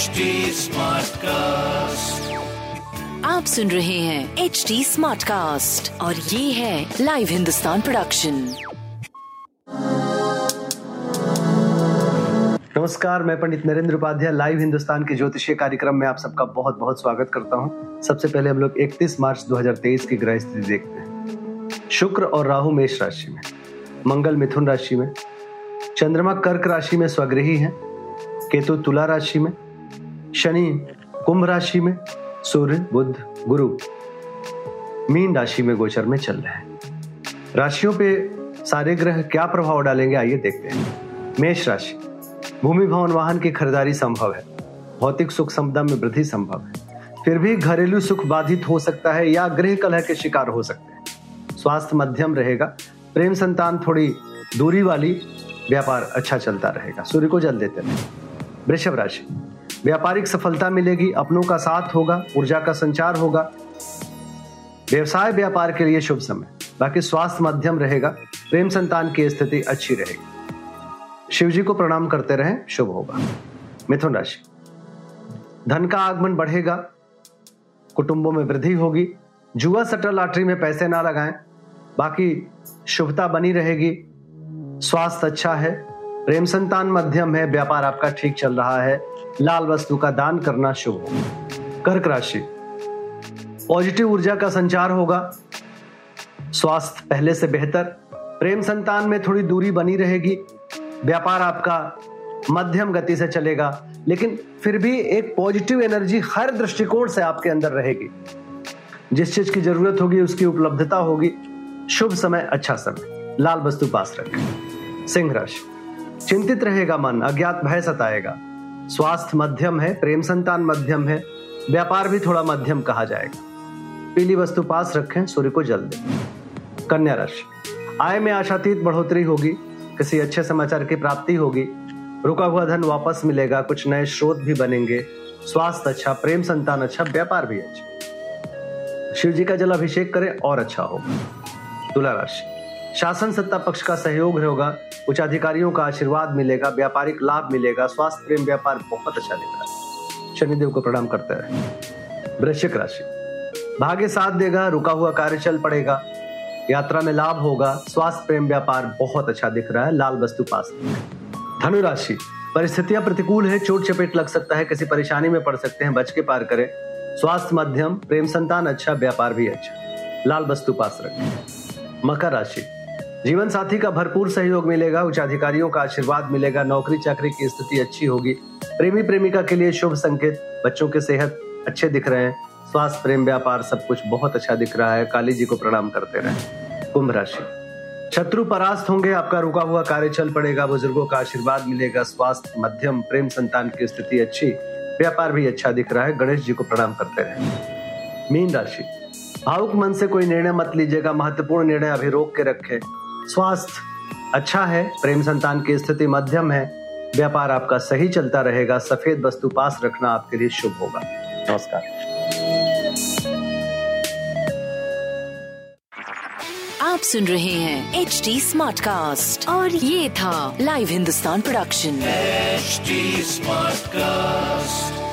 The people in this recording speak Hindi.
HD Smartcast. आप सुन रहे हैं एच डी स्मार्ट कास्ट और ये है लाइव हिंदुस्तान प्रोडक्शन नमस्कार मैं पंडित नरेंद्र उपाध्याय लाइव हिंदुस्तान के ज्योतिषीय कार्यक्रम में आप सबका बहुत बहुत स्वागत करता हूँ। सबसे पहले हम लोग 31 मार्च 2023 की ग्रह स्थिति देखते हैं शुक्र और राहु मेष राशि में मंगल मिथुन राशि में चंद्रमा कर्क राशि में स्वग्रही है केतु तुला राशि में शनि कुंभ राशि में, सूर्य बुद्ध गुरु मीन राशि में गोचर में चल रहे हैं। राशियों पे सारे ग्रह क्या प्रभाव डालेंगे, आइए देखते हैं। मेष राशि, भूमि, भवन, वाहन की खरीदारी संभव है। भौतिक सुख, संपदा में वृद्धि संभव है। फिर भी घरेलू सुख बाधित हो सकता है या गृह कलह के शिकार हो सकते हैं। स्वास्थ्य मध्यम रहेगा, प्रेम संतान थोड़ी दूरी वाली व्यापार अच्छा चलता रहेगा। सूर्य को जल देते रहे। वृषभ राशि व्यापारिक सफलता मिलेगी, अपनों का साथ होगा, ऊर्जा का संचार होगा। व्यवसाय व्यापार के लिए शुभ समय। बाकी स्वास्थ्य मध्यम रहेगा, प्रेम संतान की स्थिति अच्छी रहेगी। शिव जी को प्रणाम करते रहें, शुभ होगा। मिथुन राशि। धन का आगमन बढ़ेगा, कुटुंबों में वृद्धि होगी, जुआ सट्टा लॉटरी में पैसे ना लगाएँ, बाकी शुभता बनी रहेगी, स्वास्थ्य अच्छा है, प्रेम संतान मध्यम है, व्यापार आपका ठीक चल रहा है। लाल वस्तु का दान करना शुभ हो। कर्क राशि। पॉजिटिव ऊर्जा का संचार होगा। स्वास्थ्य पहले से बेहतर। प्रेम संतान में थोड़ी दूरी बनी रहेगी। व्यापार आपका मध्यम गति से चलेगा। लेकिन फिर भी एक पॉजिटिव एनर्जी हर दृष्टिकोण से आपके अंदर रहेगी। जिस चीज़ की ज़रूरत होगी, उसकी उपलब्धता होगी। शुभ समय अच्छा समय। लाल वस्तु पास रखें। सिंह राशि। चिंतित रहेगा मन, अज्ञात भय सताएगा। स्वास्थ्य मध्यम है, प्रेम संतान मध्यम है, व्यापार भी थोड़ा मध्यम कहा जाएगा। पीली वस्तु पास रखें, सूर्य को जल दें। कन्या राशि। आय में आशातीत बढ़ोतरी होगी, किसी अच्छे समाचार की प्राप्ति होगी। रुका हुआ धन वापस मिलेगा, कुछ नए स्रोत भी बनेंगे। स्वास्थ्य अच्छा प्रेम संतान अच्छा व्यापार भी अच्छा। शिव जी का जल अभिषेक करें, और अच्छा होगा। तुला राशि। शासन सत्ता पक्ष का सहयोग होगा, उच्च अधिकारियों का आशीर्वाद मिलेगा, व्यापारिक लाभ मिलेगा, स्वास्थ्य प्रेम व्यापार बहुत अच्छा है। शनिदेव को प्रणाम करते रहे। वृश्चिक राशि। भाग्य साथ देगा, रुका हुआ कार्य चल पड़ेगा, यात्रा में लाभ होगा, स्वास्थ्य प्रेम व्यापार बहुत अच्छा दिख रहा है, लाल वस्तु पास। धनु राशि परिस्थितियाँ प्रतिकूल है, चोट चपेट लग सकता है, किसी परेशानी में पड़ सकते हैं, बच के पार करें। स्वास्थ्य मध्यम, प्रेम संतान अच्छा व्यापार भी अच्छा। लाल वस्तु पास रखें। मकर राशि। जीवन साथी का भरपूर सहयोग मिलेगा, उच्च अधिकारियों का आशीर्वाद मिलेगा, नौकरी चाकरी की स्थिति अच्छी होगी। प्रेमी प्रेमिका के लिए शुभ संकेत, बच्चों के सेहत अच्छे दिख रहे हैं, स्वास्थ्य, प्रेम, व्यापार, सब कुछ बहुत अच्छा दिख रहा है, काली जी को प्रणाम करते रहे। कुंभ राशि। शत्रु परास्त होंगे, आपका रुका हुआ कार्य चल पड़ेगा, बुज़ुर्गों का आशीर्वाद मिलेगा, स्वास्थ्य, मध्यम, प्रेम संतान की स्थिति अच्छी, व्यापार भी अच्छा दिख रहा है, गणेश जी को प्रणाम करते रहे। मीन राशि। भावुक मन से कोई निर्णय मत लीजिएगा, महत्वपूर्ण निर्णय अभी रोक के रखें। स्वास्थ्य अच्छा है प्रेम संतान की स्थिति मध्यम है व्यापार आपका सही चलता रहेगा सफ़ेद वस्तु पास रखना आपके लिए शुभ होगा। नमस्कार। आप सुन रहे हैं एच डी स्मार्ट कास्ट और ये था live Hindustan production HD Smartcast.